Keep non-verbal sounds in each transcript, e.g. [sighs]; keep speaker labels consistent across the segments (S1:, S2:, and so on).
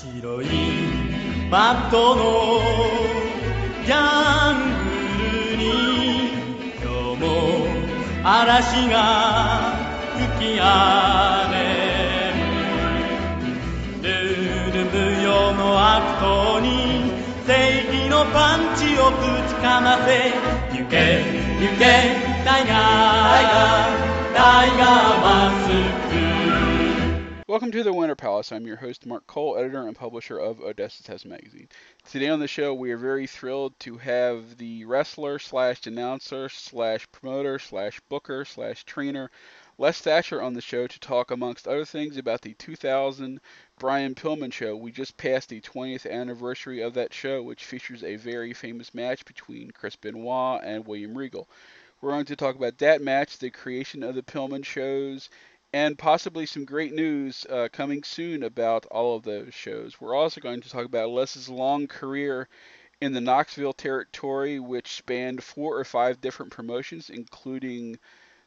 S1: 白い。バットのジャングルに今日も嵐が吹き荒れるルール無用の悪党に正義のパンチをぶちかませ行け行けタイガータイガータイガーマス
S2: Welcome to the Winter Palace. I'm your host, Mark Cole, editor and publisher of Odessa Steps Magazine. Today on the show, we are very thrilled to have the wrestler slash announcer slash promoter slash booker slash trainer Les Thatcher on the show to talk, amongst other things, about the 2000 Brian Pillman show. We just passed the 20th anniversary of that show, which features a very famous match between Chris Benoit and William Regal. We're going to talk about that match, the creation of the Pillman shows, and possibly some great news uh, coming soon about all of those shows. We're also going to talk about Les's long career in the Knoxville territory, which spanned four or five different promotions, including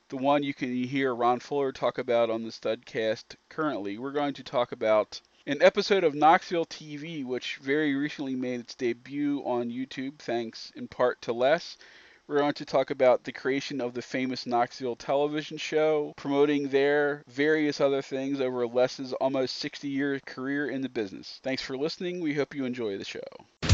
S2: the one you can hear Ron Fuller talk about on the Studcast currently. We're going to talk about an episode of Knoxville TV, which very recently made its debut on YouTube, thanks in part to Les. We're going to talk about the creation of the famous Knoxville television show, promoting their various other things over Les's almost 60 year career in the business. Thanks for listening. We hope you enjoy the show.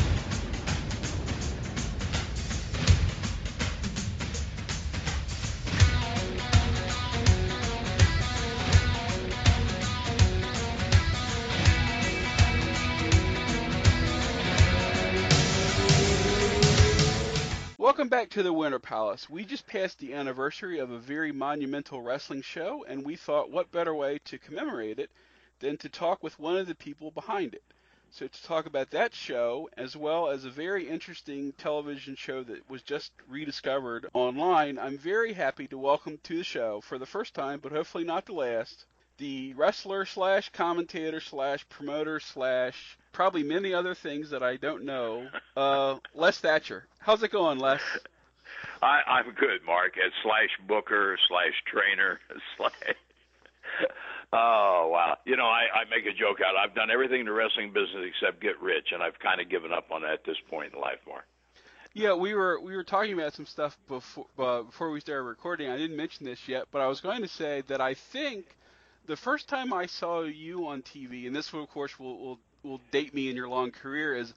S2: Welcome back to the Winter Palace. We just passed the anniversary of a very monumental wrestling show, and we thought what better way to commemorate it than to talk with one of the people behind it. So, to talk about that show, as well as a very interesting television show that was just rediscovered online, I'm very happy to welcome to the show, for the first time, but hopefully not the last, the wrestler slash commentator slash promoter slash probably many other things that I don't know. [laughs] Uh, Les Thatcher, how's it going, Les?
S3: I, I'm good, Mark. At slash Booker slash trainer [laughs] slash. [laughs] Oh wow! You know, I, I make a joke out. I've done everything in the wrestling business except get rich, and I've kind of given up on that at this point in life, Mark.
S2: Yeah, we were we were talking about some stuff before uh, before we started recording. I didn't mention this yet, but I was going to say that I think the first time I saw you on TV, and this, of course, will will will date me in your long career, is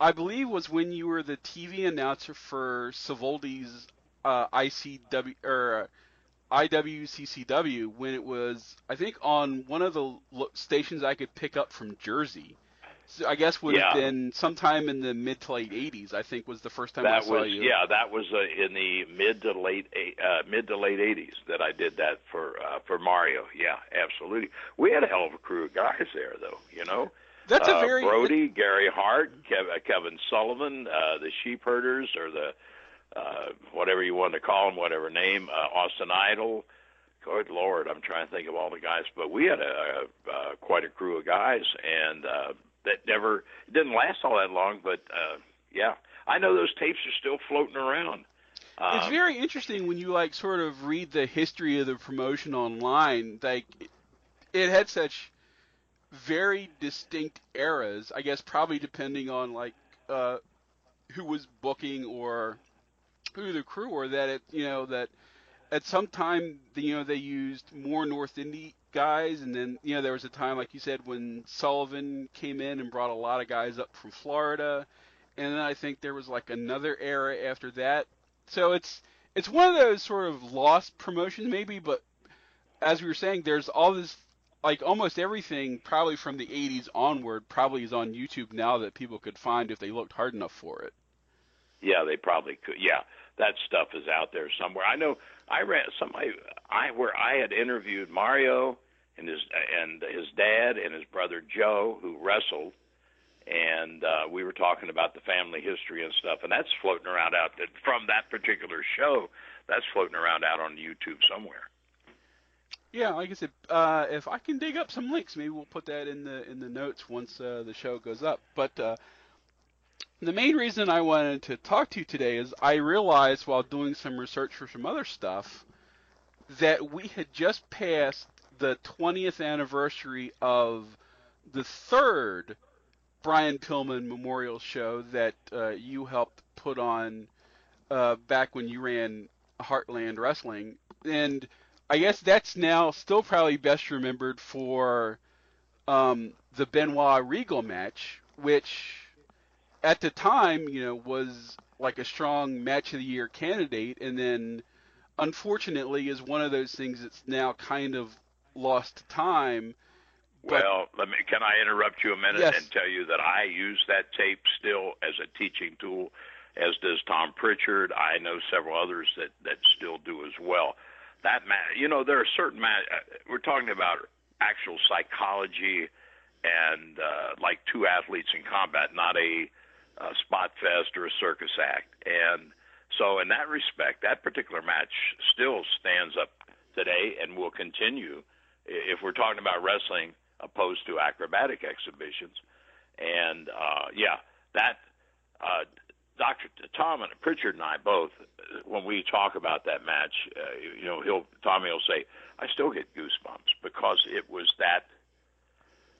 S2: I believe was when you were the TV announcer for Savoldi's uh, ICW or uh, IWCCW when it was I think on one of the stations I could pick up from Jersey. So I guess would have been sometime in the mid to late '80s. I think was the first time I
S3: That
S2: saw
S3: was
S2: you.
S3: yeah, that was uh, in the mid to late uh, mid to late '80s that I did that for uh, for Mario. Yeah, absolutely. We had a hell of a crew of guys there, though. You know,
S2: That's a
S3: uh,
S2: very
S3: Brody, Gary Hart, Kev, uh, Kevin Sullivan, uh, the Sheep Herders, or the uh, whatever you want to call them, whatever name, uh, Austin Idol. Good Lord, I'm trying to think of all the guys, but we had a, a uh, quite a crew of guys, and uh, that never it didn't last all that long. But uh, yeah, I know those tapes are still floating around.
S2: It's
S3: Um,
S2: very interesting when you like sort of read the history of the promotion online. Like it had such very distinct eras. I guess probably depending on like uh, who was booking or who the crew were. That it you know that at some time you know they used more North Indy guys, and then you know there was a time like you said when Sullivan came in and brought a lot of guys up from Florida, and then I think there was like another era after that. So it's it's one of those sort of lost promotions maybe, but as we were saying, there's all this like almost everything probably from the 80s onward probably is on YouTube now that people could find if they looked hard enough for it.
S3: Yeah, they probably could. Yeah, that stuff is out there somewhere. I know. I read somebody I where I had interviewed Mario and his and his dad and his brother Joe who wrestled, and uh, we were talking about the family history and stuff, and that's floating around out that from that particular show. That's floating around out on YouTube somewhere.
S2: Yeah, like I said, uh, if I can dig up some links, maybe we'll put that in the in the notes once uh, the show goes up. But uh, the main reason I wanted to talk to you today is I realized while doing some research for some other stuff that we had just passed the 20th anniversary of the third Brian Pillman Memorial Show that uh, you helped put on uh, back when you ran Heartland Wrestling, and I guess that's now still probably best remembered for um, the Benoit Regal match, which at the time, you know, was like a strong match of the year candidate, and then unfortunately is one of those things that's now kind of lost time.
S3: But, well, let me. Can I interrupt you a minute
S2: yes.
S3: and tell you that I use that tape still as a teaching tool, as does Tom Prichard. I know several others that that still do as well. That you know, there are certain. Uh, we're talking about actual psychology and uh, like two athletes in combat, not a, a spot fest or a circus act. And so, in that respect, that particular match still stands up today and will continue if we're talking about wrestling opposed to acrobatic exhibitions. And uh, yeah, that uh, Dr. Tom and Prichard and I both, when we talk about that match, uh, you know, he'll Tommy will say, "I still get goosebumps because it was that."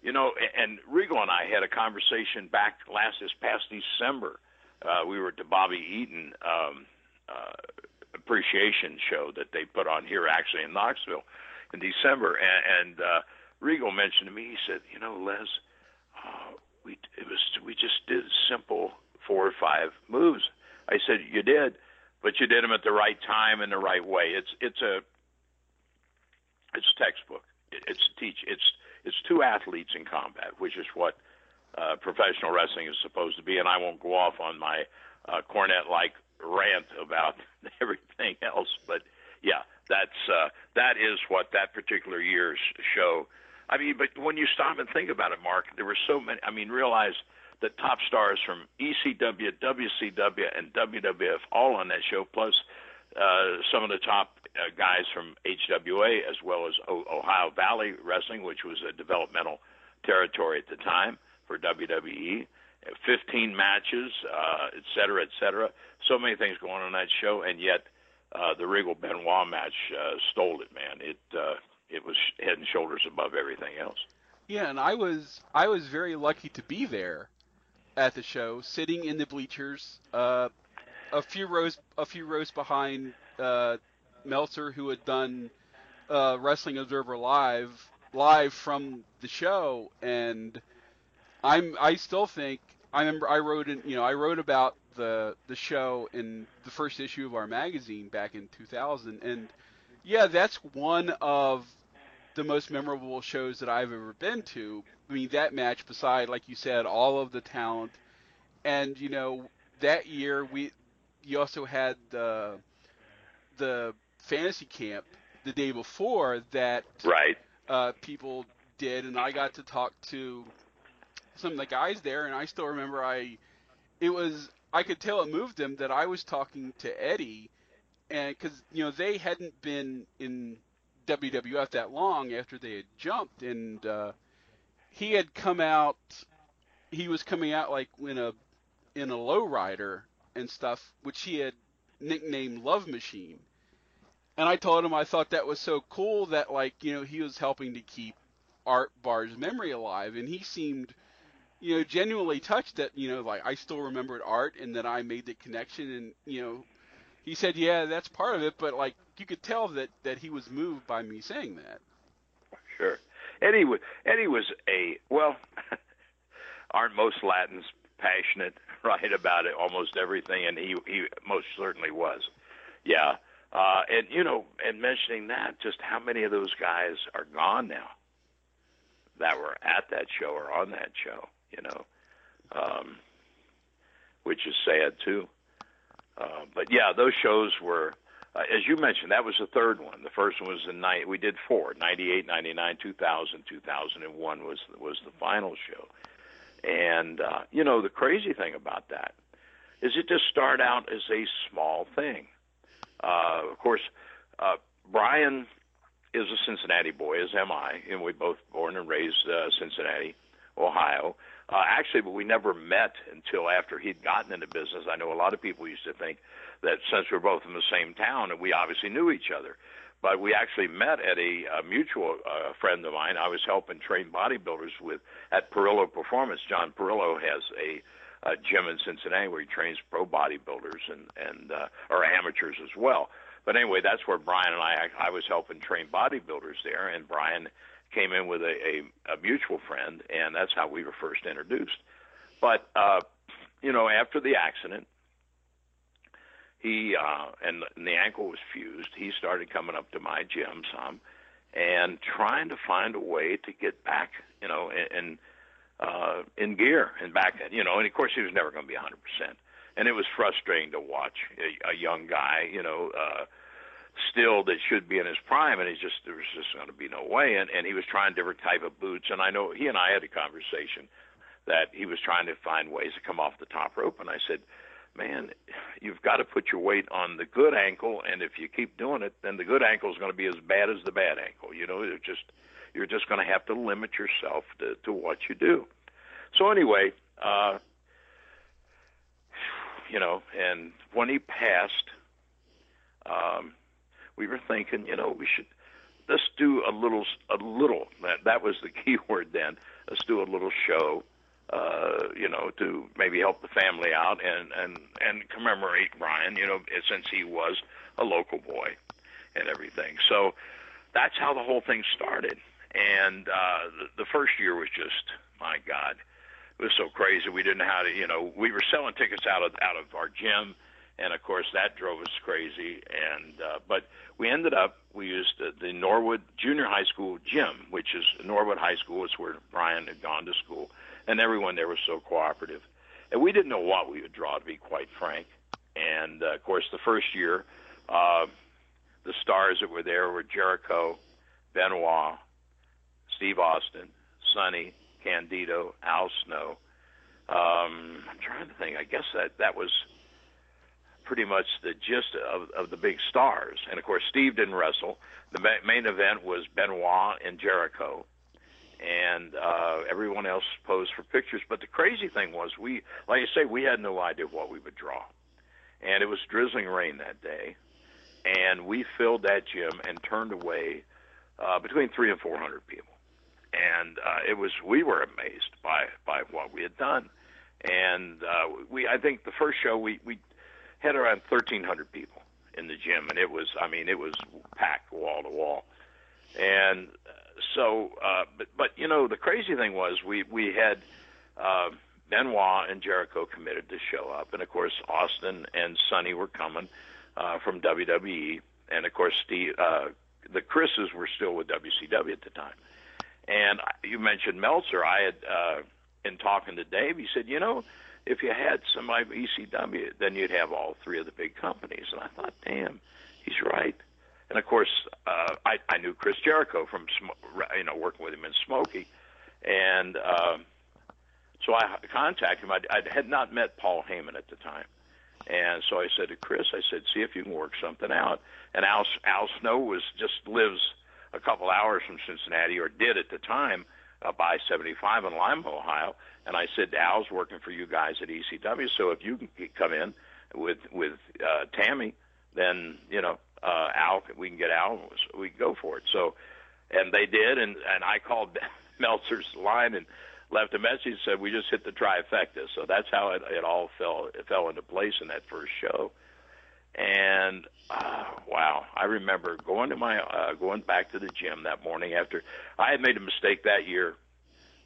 S3: You know, and Regal and I had a conversation back last this past December. Uh, we were at the Bobby Eaton um, uh, appreciation show that they put on here, actually in Knoxville, in December, and, and uh, Regal mentioned to me. He said, "You know, Les, uh, we it was we just did simple four or five moves." I said, "You did, but you did them at the right time and the right way. It's it's a it's textbook. It's teach. It's it's two athletes in combat, which is what uh, professional wrestling is supposed to be. And I won't go off on my uh, Cornette-like rant about [laughs] everything else, but yeah, that's uh, that is what that particular year's show. I mean, but when you stop and think about it, Mark, there were so many. I mean, realize the top stars from ECW, WCW, and WWF all on that show, plus uh, some of the top uh, guys from HWA as well as o- Ohio Valley Wrestling, which was a developmental territory at the time for WWE. 15 matches, uh, et cetera, et cetera. So many things going on that show, and yet uh, the Regal Benoit match uh, stole it, man. It uh, it was head and shoulders above everything else.
S2: Yeah, and I was I was very lucky to be there at the show, sitting in the bleachers, uh, a few rows a few rows behind uh, Meltzer, who had done uh, Wrestling Observer Live live from the show, and I'm I still think I remember I wrote in you know I wrote about the the show in the first issue of our magazine back in 2000, and yeah, that's one of the most memorable shows that I've ever been to. I mean, that match, beside, like you said, all of the talent, and you know, that year we, you also had the, the fantasy camp the day before that,
S3: right?
S2: Uh, people did, and I got to talk to some of the guys there, and I still remember I, it was I could tell it moved them that I was talking to Eddie, and because you know they hadn't been in WWF that long after they had jumped, and uh, he had come out. He was coming out like in a in a lowrider and stuff, which he had nicknamed Love Machine. And I told him I thought that was so cool that like you know he was helping to keep Art Barr's memory alive, and he seemed you know genuinely touched that you know like I still remembered Art and that I made the connection, and you know he said yeah that's part of it, but like you could tell that that he was moved by me saying that.
S3: Sure, Eddie was Eddie was a well. [laughs] aren't most Latins passionate, [laughs] right, about it, almost everything, and he he most certainly was. Yeah, uh, and you know, and mentioning that, just how many of those guys are gone now that were at that show or on that show, you know, um, which is sad too. Uh, but yeah, those shows were uh, as you mentioned, that was the third one. The first one was in night. We did four: ninety-eight, ninety-nine, two thousand, two thousand and one was was the final show. And uh, you know, the crazy thing about that is it just started out as a small thing. Uh, of course, uh, Brian is a Cincinnati boy, as am I, and we both born and raised uh, Cincinnati, Ohio. Uh, actually, but we never met until after he'd gotten into business. I know a lot of people used to think that since we're both in the same town and we obviously knew each other. but we actually met at a, a mutual uh, friend of mine. I was helping train bodybuilders with at Perillo Performance. John Perillo has a uh, gym in Cincinnati where he trains pro bodybuilders and and uh, or amateurs as well. But anyway, that's where Brian and I I was helping train bodybuilders there, and Brian came in with a, a, a mutual friend, and that's how we were first introduced. But uh, you know, after the accident, he uh, and, and the ankle was fused. He started coming up to my gym some, and trying to find a way to get back, you know, and uh, in gear and back, you know, and of course he was never going to be 100%. And it was frustrating to watch a, a young guy, you know, uh, still that should be in his prime, and he's just there was just going to be no way. And and he was trying different type of boots, and I know he and I had a conversation that he was trying to find ways to come off the top rope, and I said, man, you've got to put your weight on the good ankle, and if you keep doing it, then the good ankle is going to be as bad as the bad ankle. You know, it's just you're just going to have to limit yourself to, to what you do. So anyway, uh, you know, and when he passed, um, we were thinking, you know, we should let's do a little, a little. That that was the [laughs] key word then. Let's do a little show, uh, you know, to maybe help the family out and and and commemorate Brian, you know, since he was a local boy and everything. So that's how the whole thing started. And uh, the, the first year was just, my God, it was so crazy. We didn't know how to, you know, we were selling tickets out of out of our gym, and of course that drove us crazy. And uh, but we ended up we used the, the Norwood Junior High School gym, which is Norwood High School. It's where Brian had gone to school, and everyone there was so cooperative. And we didn't know what we would draw, to be quite frank. And uh, of course, the first year, uh, the stars that were there were Jericho, Benoit, Steve Austin, Sunny, Candido, Al Snow. Um, I'm trying to think. I guess that that was pretty much the gist of, of the big stars. And of course, Steve didn't wrestle. The main event was Benoit and Jericho, and uh, everyone else posed for pictures. But the crazy thing was, we, like I say, we had no idea what we would draw, and it was drizzling rain that day, and we filled that gym and turned away uh, between three and four hundred people and uh, it was we were amazed by by what we had done, and uh, we I think the first show we we had around 1,300 people in the gym, and it was I mean it was packed wall to wall, and so uh, but but you know the crazy thing was we we had. Uh, Benoit and Jericho committed to show up, and of course Austin and Sunny were coming uh, from WWE, and of course Steve, uh, the Chris's were still with WCW at the time. And you mentioned Meltzer. I had, uh, in talking to Dave, he said, you know, if you had somebody ECW, then you'd have all three of the big companies. And I thought, damn, he's right. And of course, uh, I, I knew Chris Jericho from, you know, working with him in Smoky, and uh, so I contacted him. I, I had not met Paul Heyman at the time, and so I said to Chris, I said, see if you can work something out. And Al, Al Snow was just lives a couple hours from Cincinnati, or did at the time, uh, by 75 in Lima, Ohio. And I said, Al's working for you guys at ECW, so if you can come in with with uh, Tammy, then you know uh, Al, we can get Al, we can go for it. So, and they did, and and I called [laughs] Meltzer's line and left a message said we just hit the trifecta. So that's how it, it all fell it fell into place in that first show. And uh, wow, I remember going to my uh, going back to the gym that morning after I had made a mistake that year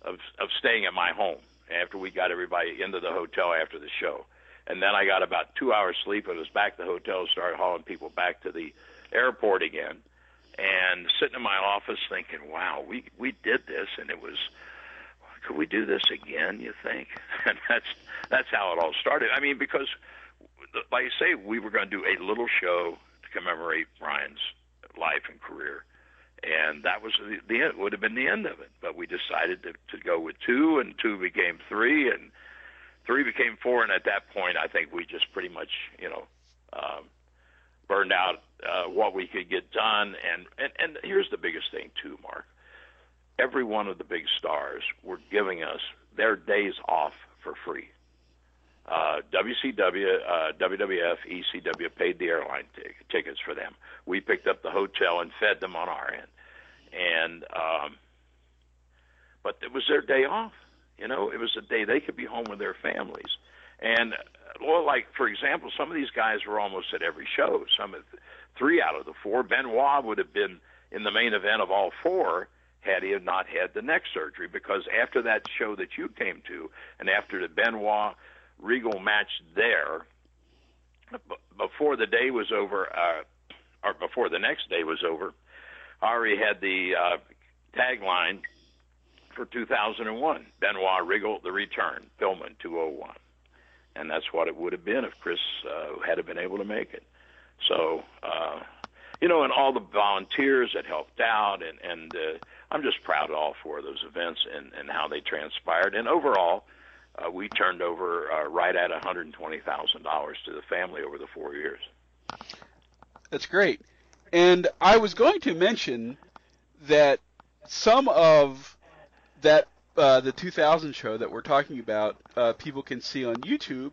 S3: of of staying at my home after we got everybody into the hotel after the show, and then I got about two hours sleep. I was back to the hotel, started hauling people back to the airport again, and sitting in my office thinking, wow, we we did this, and it was could we do this again? You think? [laughs] And that's that's how it all started. I mean, because like I say, we were going to do a little show to commemorate Brian's life and career, and that was the, the end. Would have been the end of it. But we decided to, to go with two, and two became three, and three became four. And at that point, I think we just pretty much, you know, um, burned out uh, what we could get done. And, and and here's the biggest thing too, Mark. Every one of the big stars were giving us their days off for free. Uh, WCW, uh, WWF, ECW paid the airline t- tickets for them. We picked up the hotel and fed them on our end, and um, but it was their day off. You know, it was a day they could be home with their families. And well, like for example, some of these guys were almost at every show. Some of three out of the four. Benoit would have been in the main event of all four had he not had the neck surgery. Because after that show that you came to, and after the Benoit Regal match there, before the day was over, uh, or before the next day was over, Ari had the uh, tagline for 2001 Benoit Regal, The Return, Pillman 201 and that's what it would have been if Chris uh, had been able to make it. So, uh, you know, and all the volunteers that helped out, and and uh, I'm just proud of all four of those events and and how they transpired. And overall, we turned over uh, right at $120,000 to the family over the four years.
S2: That's great. And I was going to mention that some of that uh, the 2000 show that we're talking about, uh, people can see on YouTube.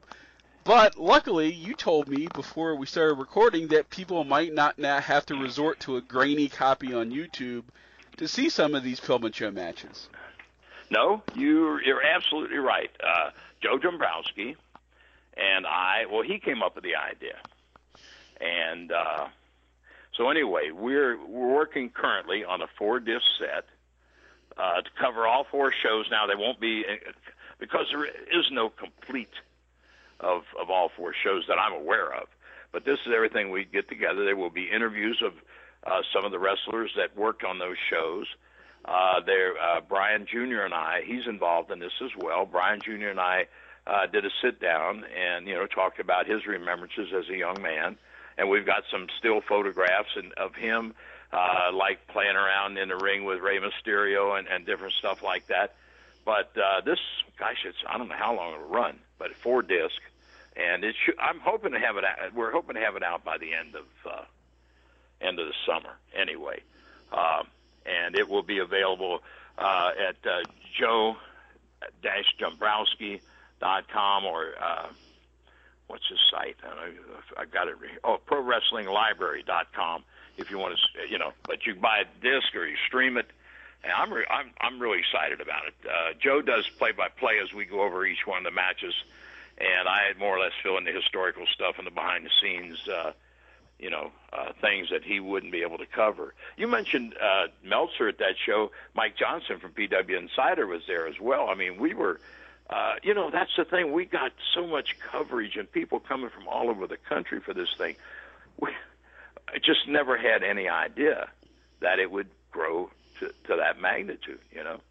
S2: But luckily, you told me before we started recording that people might not now have to resort to a grainy copy on YouTube to see some of these Pillman Show matches.
S3: No, you're you're absolutely right. Uh, Joe Dombrowski and I. Well, he came up with the idea, and uh, so anyway, we're we're working currently on a four disc set uh, to cover all four shows. Now they won't be because there is no complete of of all four shows that I'm aware of. But this is everything we get together. There will be interviews of uh, some of the wrestlers that worked on those shows. Uh, there, uh, Brian Jr. and I, he's involved in this as well. Brian Jr. and I uh, did a sit down and you know talked about his remembrances as a young man, and we've got some still photographs and, of him uh, like playing around in the ring with Rey Mysterio and, and different stuff like that. But uh, this, gosh, it's I don't know how long it'll run, but four disc, and it should, I'm hoping to have it. Out, we're hoping to have it out by the end of uh, end of the summer, anyway. Um, and it will be available uh, at uh, joe-dombrowski.com or uh, what's his site? I, I got it. Oh, ProWrestlingLibrary.com if you want to, you know, but you buy a disc or you stream it. And I'm re- I'm I'm really excited about it. Uh, Joe does play by play as we go over each one of the matches, and I more or less fill in the historical stuff and the behind the scenes, uh, you know, uh, things that he wouldn't be able to cover. You mentioned uh, Meltzer at that show. Mike Johnson from PW Insider was there as well. I mean, we were. Uh, you know, that's the thing. We got so much coverage and people coming from all over the country for this thing. We, I just never had any idea that it would grow to, to that magnitude, you know.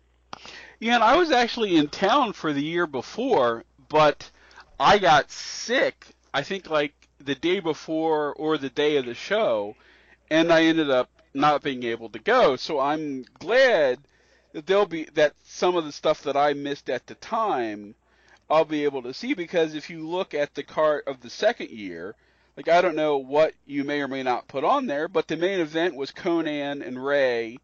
S2: Yeah, and I was actually in town for the year before, but I got sick. I think like the day before or the day of the show, and I ended up not being able to go. So I'm glad that there'll be that some of the stuff that I missed at the time, I'll be able to see because if you look at the card of the second year, like I don't know what you may or may not put on there, but the main event was Konnan and Rey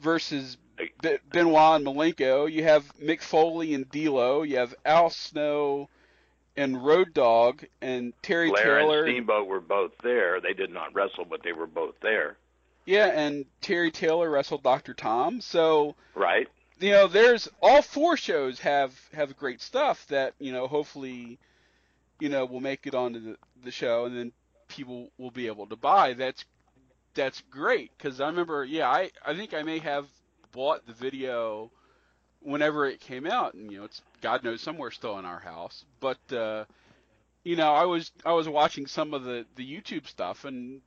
S2: versus Benoit and Malenko. You have Mick Foley and D'Lo. You have Al Snow and Road Dog and Terry
S3: Blair
S2: Taylor.
S3: and Steamboat were both there. They did not wrestle, but they were both there.
S2: Yeah, and Terry Taylor wrestled Dr. Tom. So
S3: right,
S2: you know, there's all four shows have have great stuff that you know hopefully you know will make it onto the, the show, and then people will be able to buy. That's that's great because I remember, yeah, I I think I may have bought the video whenever it came out, and you know, it's God knows somewhere still in our house. But uh, you know, I was I was watching some of the the YouTube stuff, and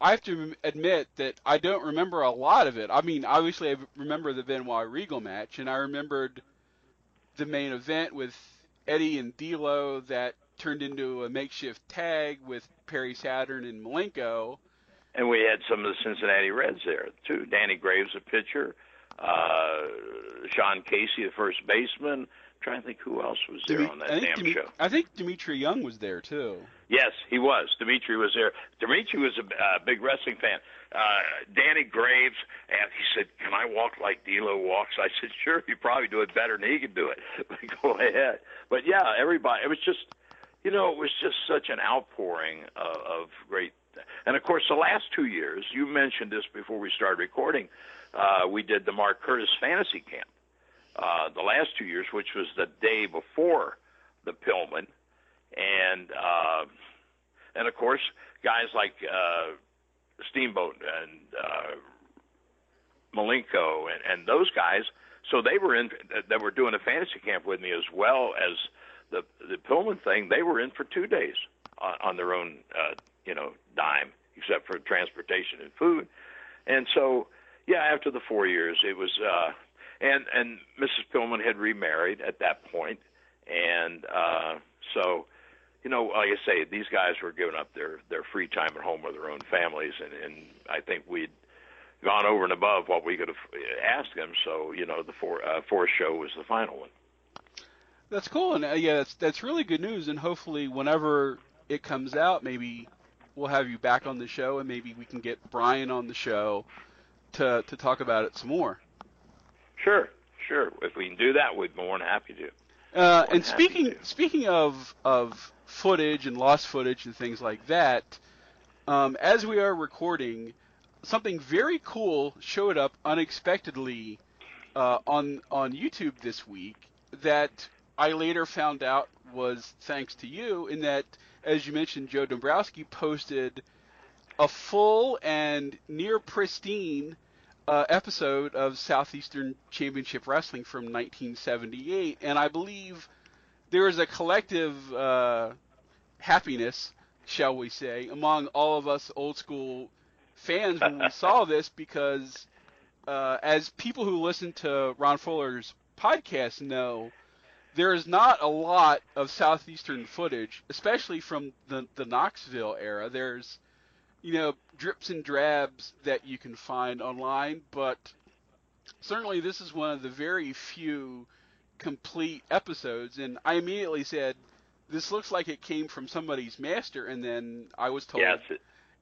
S2: I have to admit that I don't remember a lot of it. I mean, obviously I remember the Benoit Regal match, and I remembered the main event with Eddie and D'Lo that turned into a makeshift tag with Perry Saturn and Malenko.
S3: And we had some of the Cincinnati Reds there too. Danny Graves, a pitcher, uh, Sean Casey, the first baseman. Trying to think who else was there Demi- on that damn
S2: Demi-
S3: show.
S2: I think Dmitri Young was there too.
S3: Yes, he was. Dmitri was there. Dmitri was a uh, big wrestling fan. Uh, Danny Graves, and he said, "Can I walk like D'Lo walks?" I said, "Sure. You probably do it better than he can do it. [laughs] But go ahead." but yeah, everybody. It was just, you know, it was just such an outpouring of, of great. And of course, the last two years, you mentioned this before we started recording. Uh, we did the Mark Curtis Fantasy Camp. Uh, the last two years, which was the day before the Pillman, and uh, and of course, guys like uh, Steamboat and uh, Malenko and, and those guys. So they were in that were doing a fantasy camp with me as well as the the Pillman thing. They were in for two days on, on their own, uh, you know, dime, except for transportation and food. And so, yeah, after the four years, it was. uh and and Mrs. Pillman had remarried at that point, and uh, so you know, like I say, these guys were giving up their their free time at home with their own families, and and I think we'd gone over and above what we could have asked them. So you know, the four uh, fourth show was the final one.
S2: That's cool, and uh, yeah, that's that's really good news. And hopefully, whenever it comes out, maybe we'll have you back on the show, and maybe we can get Brian on the show to to talk about it some more.
S3: Sure, sure. If we can do that, we'd be more than happy to.
S2: Uh, and speaking speaking of of footage and lost footage and things like that, um, as we are recording, something very cool showed up unexpectedly uh, on on YouTube this week that I later found out was thanks to you. In that, as you mentioned, Joe Dombrowski posted a full and near pristine uh, episode of Southeastern Championship Wrestling from 1978, and I believe there is a collective uh, happiness, shall we say, among all of us old school fans when we [laughs] saw this because, uh, as people who listen to Ron Fuller's podcast know, there is not a lot of southeastern footage, especially from the the Knoxville era. There's you know, drips and drabs that you can find online, but certainly this is one of the very few complete episodes. And I immediately said, "This looks like it came from somebody's master." And then I was told,
S3: yes, it,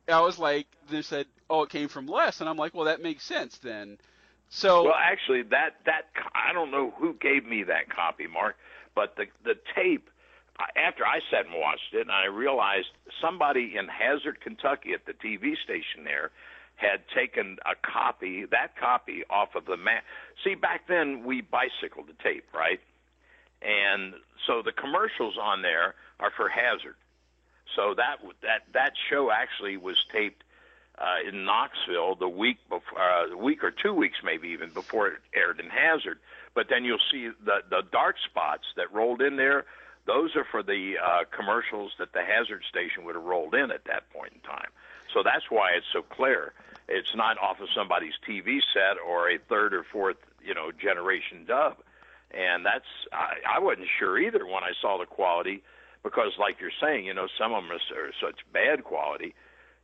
S2: I was like, they said, "Oh, it came from Les," and I'm like, "Well, that makes sense then." So
S3: well, actually, that that I don't know who gave me that copy, Mark, but the the tape after I sat and watched it, and I realized somebody in Hazard, Kentucky, at the TV station there, had taken a copy, that copy, off of the map. See, back then we bicycled the tape, right? And so the commercials on there are for Hazard. So that that that show actually was taped uh, in Knoxville the week before, uh, a week or two weeks maybe even before it aired in Hazard. But then you'll see the the dark spots that rolled in there those are for the uh, commercials that the hazard station would have rolled in at that point in time. So that's why it's so clear. It's not off of somebody's TV set or a third or fourth, you know, generation dub. And that's I, I wasn't sure either when I saw the quality because, like you're saying, you know, some of them are, are such bad quality.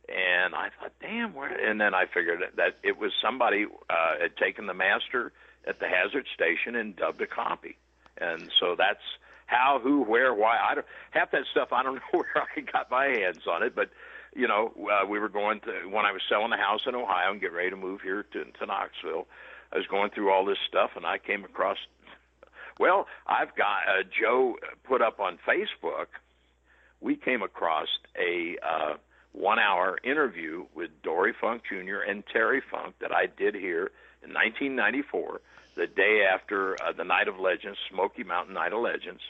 S3: And I thought, damn, where? And then I figured that it was somebody uh, had taken the master at the hazard station and dubbed a copy. And so that's how, who, where, why. I don't half that stuff. I don't [laughs] know where I got my hands on it, but you know, uh, we were going to when I was selling a house in Ohio and getting ready to move here to, to Knoxville. I was going through all this stuff, and I came across. Well, I've got uh, Joe put up on Facebook. We came across a uh, one-hour interview with Dory Funk Jr. and Terry Funk that I did here in 1994 the day after uh, the Night of Legends, Smoky Mountain Night of Legends,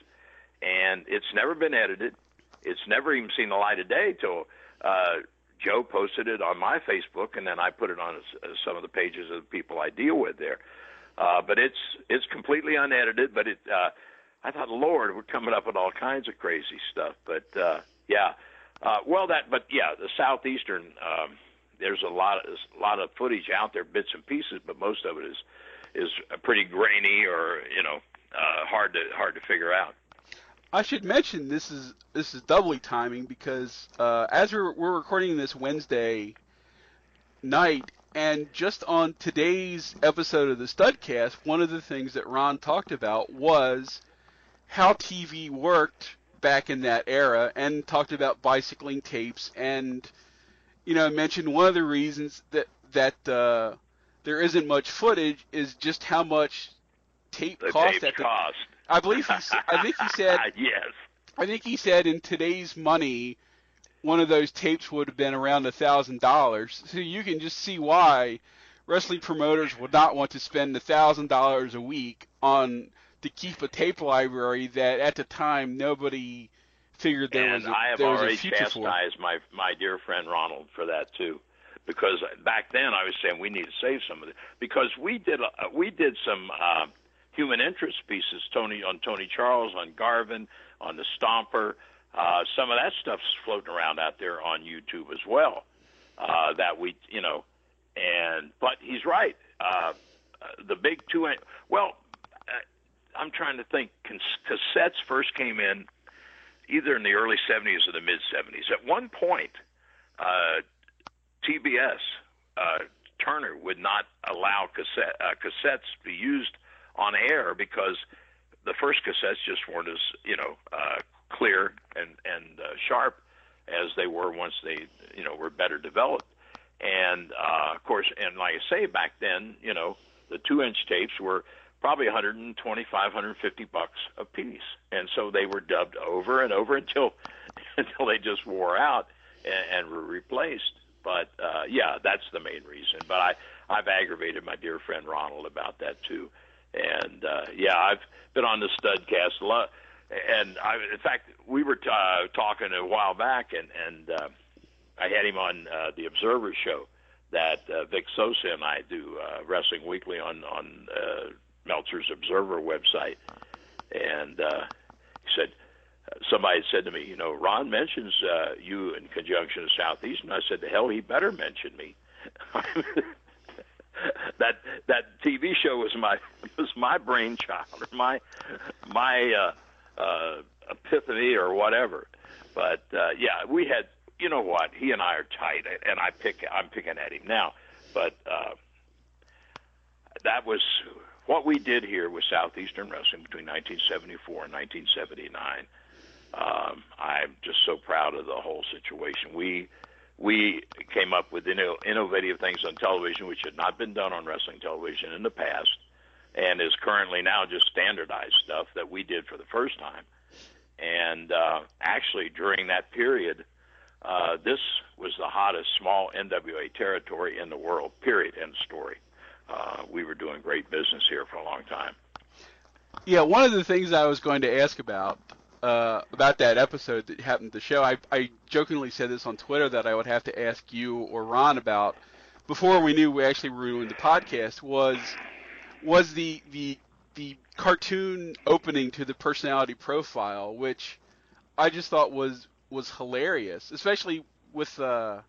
S3: and it's never been edited. It's never even seen the light of day till uh, Joe posted it on my Facebook, and then I put it on as, as some of the pages of the people I deal with there. Uh, but it's it's completely unedited. But it, uh, I thought, Lord, we're coming up with all kinds of crazy stuff. But uh, yeah, uh, well, that but yeah, the southeastern. Um, there's a lot of a lot of footage out there, bits and pieces, but most of it is is pretty grainy or you know uh, hard to hard to figure out.
S2: I should mention this is this is doubly timing because uh, as we're, we're recording this Wednesday night, and just on today's episode of the Studcast, one of the things that Ron talked about was how TV worked back in that era, and talked about bicycling tapes, and you know mentioned one of the reasons that that uh, there isn't much footage is just how much tape
S3: the
S2: cost
S3: at
S2: the
S3: cost.
S2: I believe he. I think he said. [laughs]
S3: yes.
S2: I think he said in today's money, one of those tapes would have been around a thousand dollars. So you can just see why wrestling promoters would not want to spend a thousand dollars a week on to keep a tape library that at the time nobody figured there
S3: and
S2: was a,
S3: I have already
S2: a future for.
S3: chastised my my dear friend Ronald for that too, because back then I was saying we need to save some of it because we did a, we did some uh, human interest pieces Tony on Tony Charles on Garvin on the Stomper. Uh, some of that stuff's floating around out there on YouTube as well. Uh, that we you know, and but he's right. Uh, uh, the big two. Well, uh, I'm trying to think. Cassettes first came in either in the early 70s or the mid 70s. At one point, uh, TBS uh, Turner would not allow cassette, uh, cassettes be used on air because the first cassettes just weren't as you know uh, clear and and uh, sharp as they were once they you know were better developed. And uh, of course, and like I say, back then, you know, the two-inch tapes were probably 125, 150 bucks a piece, and so they were dubbed over and over [laughs] until until they just wore out and, and were replaced. But uh, yeah, that's the main reason. But I I've aggravated my dear friend Ronald about that too, and uh, yeah, I've been on the Studcast a lot, and I in fact we were t- uh, talking a while back, and and uh, I had him on uh, the Observer show that uh, Vic Sosa and I do uh, Wrestling Weekly on on uh, Meltzer's Observer website, and uh, he said somebody said to me, you know, Ron mentions uh, you in conjunction with Southeast, and I said, the hell, he better mention me. [laughs] [laughs] that that TV show was my [laughs] was my brainchild or my my uh, uh, epiphany or whatever. But uh, yeah, we had you know what he and I are tight, and I pick I'm picking at him now, but uh, that was what we did here with Southeastern Wrestling between 1974 and 1979. Um, I'm just so proud of the whole situation. We we came up with inno- innovative things on television which had not been done on wrestling television in the past, and is currently now just standardized stuff that we did for the first time. And uh, actually, during that period, uh, this was the hottest small NWA territory in the world. Period. End story. Uh, we were doing great business here for a long time.
S2: Yeah, one of the things I was going to ask about uh, about that episode that happened to show, I, I jokingly said this on Twitter that I would have to ask you or Ron about before we knew we actually doing the podcast was was the the the cartoon opening to the personality profile, which I just thought was was hilarious, especially with uh,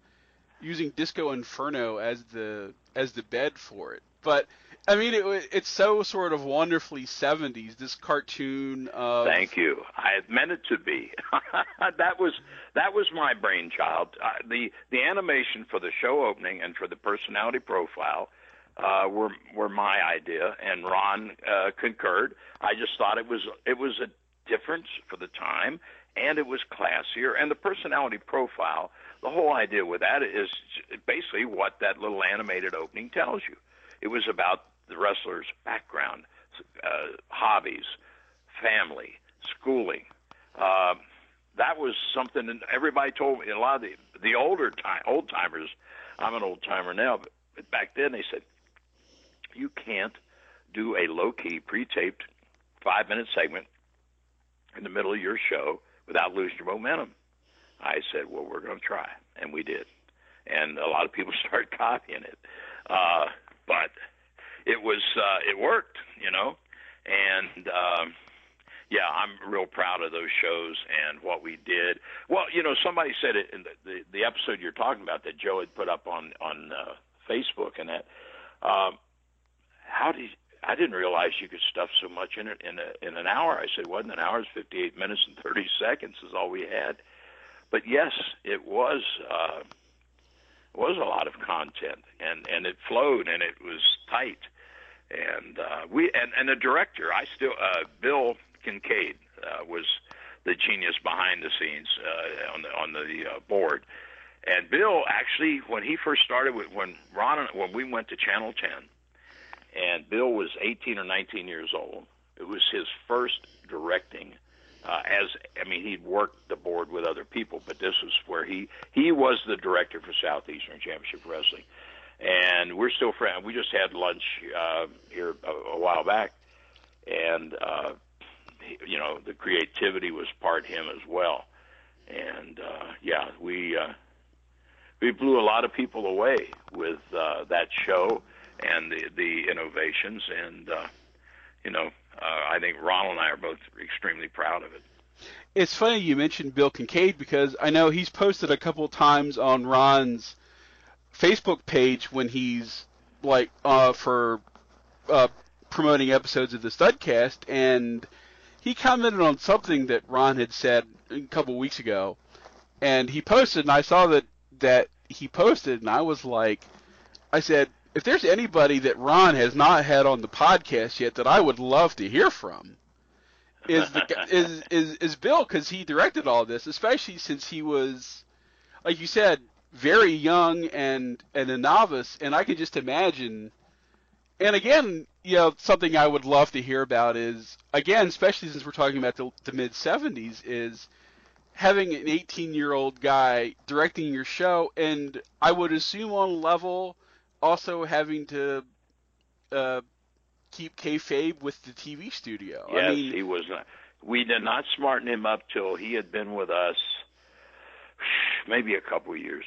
S2: using Disco Inferno as the as the bed for it. But I mean, it, it's so sort of wonderfully 70s. This cartoon. Of...
S3: Thank you. I meant it to be. [laughs] that was that was my brainchild. Uh, the the animation for the show opening and for the personality profile uh, were were my idea, and Ron uh, concurred. I just thought it was it was a difference for the time, and it was classier. And the personality profile, the whole idea with that is basically what that little animated opening tells you. It was about the wrestler's background, uh, hobbies, family, schooling. Uh, that was something that everybody told me. A lot of the the older time old timers. I'm an old timer now, but, back then they said you can't do a low key pre taped five minute segment in the middle of your show without losing your momentum. I said, well, we're going to try, and we did, and a lot of people [laughs] started copying it. Uh, but it was uh, it worked, you know, and um, yeah, I'm real proud of those shows and what we did. Well, you know, somebody said it in the the, the episode you're talking about that Joe had put up on on uh, Facebook and that. Um, how did I didn't realize you could stuff so much in it in a, in an hour. I said, wasn't an hour? It's 58 minutes and 30 seconds is all we had. But yes, it was. Uh, was a lot of content and and it flowed and it was tight and uh, we and, and the director, I still uh, Bill Kincaid uh, was the genius behind the scenes uh, on the on the uh, board. And Bill actually, when he first started, with, when Ron when we went to Channel 10, and Bill was 18 or 19 years old, It was his first directing. Uh, as I mean, he'd worked the board with other people, but this was where he he was the director for Southeastern Championship Wrestling, and we're still friends. We just had lunch uh, here a, a while back, and uh, he, you know the creativity was part him as well, and uh, yeah, we uh, we blew a lot of people away with uh, that show and the the innovations, and uh, you know I think Ronald and I are both extremely proud of it.
S2: It's funny you mentioned Bill Kincaid because I know he's posted a couple times on Ron's Facebook page when he's like uh, for uh, promoting episodes of the Studcast, and he commented on something that Ron had said a couple weeks ago, and he posted, and I saw that that he posted, and I was like, I said, if there's anybody that Ron has not had on the podcast yet that I would love to hear from, is the is is is Bill because he directed all this, especially since he was, like you said, very young and and a novice, and I can just imagine. And again, you know, something I would love to hear about is again, especially since we're talking about the, the mid '70s, is having an 18 year old guy directing your show, and I would assume on level also having to uh, keep kayfabe with the TV studio.
S3: Yes,
S2: I mean,
S3: he was. Not, we did not smarten him up till he had been with us [sighs] maybe a couple of years,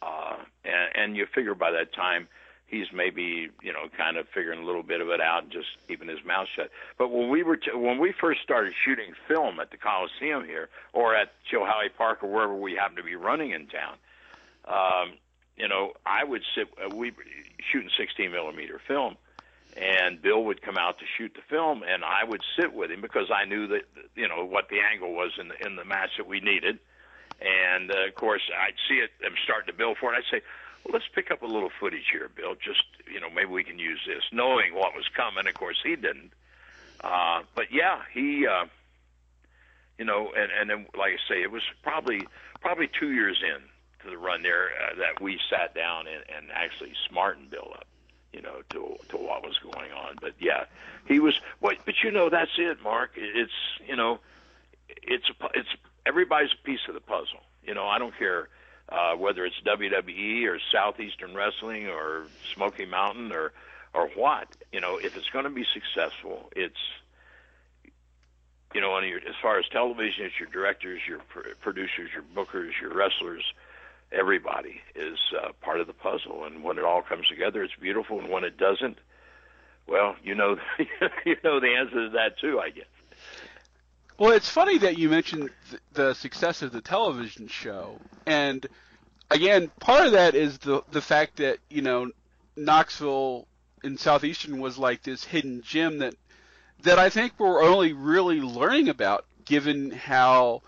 S3: uh, and, and you figure by that time he's maybe you know kind of figuring a little bit of it out and just keeping his mouth shut. But when we were t- when we first started shooting film at the Coliseum here or at Chilhowee Park or wherever we happened to be running in town, um, you know, I would sit. Uh, we shooting 16 millimeter film, and Bill would come out to shoot the film, and I would sit with him because I knew that you know what the angle was in the in the match that we needed, and uh, of course I'd see it. I'm starting to build for it. I'd say, well, let's pick up a little footage here, Bill. Just you know, maybe we can use this, knowing what was coming. Of course, he didn't. Uh, but yeah, he. Uh, you know, and and then like I say, it was probably probably two years in to the run there uh, that we sat down and, and actually smartened Bill up, you know, to to what was going on. But yeah, he was. What? But you know, that's it, Mark. It's you know, it's a, it's everybody's a piece of the puzzle. You know, I don't care uh, whether it's WWE or Southeastern Wrestling or Smoky Mountain or or what. You know, if it's going to be successful, it's you know, on your, as far as television, it's your directors, your pr- producers, your bookers, your wrestlers, everybody is uh, part of the puzzle. And when it all comes together, it's beautiful. And when it doesn't, well, you know, [laughs] you know the answer to that too, I guess.
S2: Well, it's funny that you mentioned the success of the television show, and again, part of that is the the fact that you know Knoxville in southeastern was like this hidden gem that that I think we're only really learning about, given how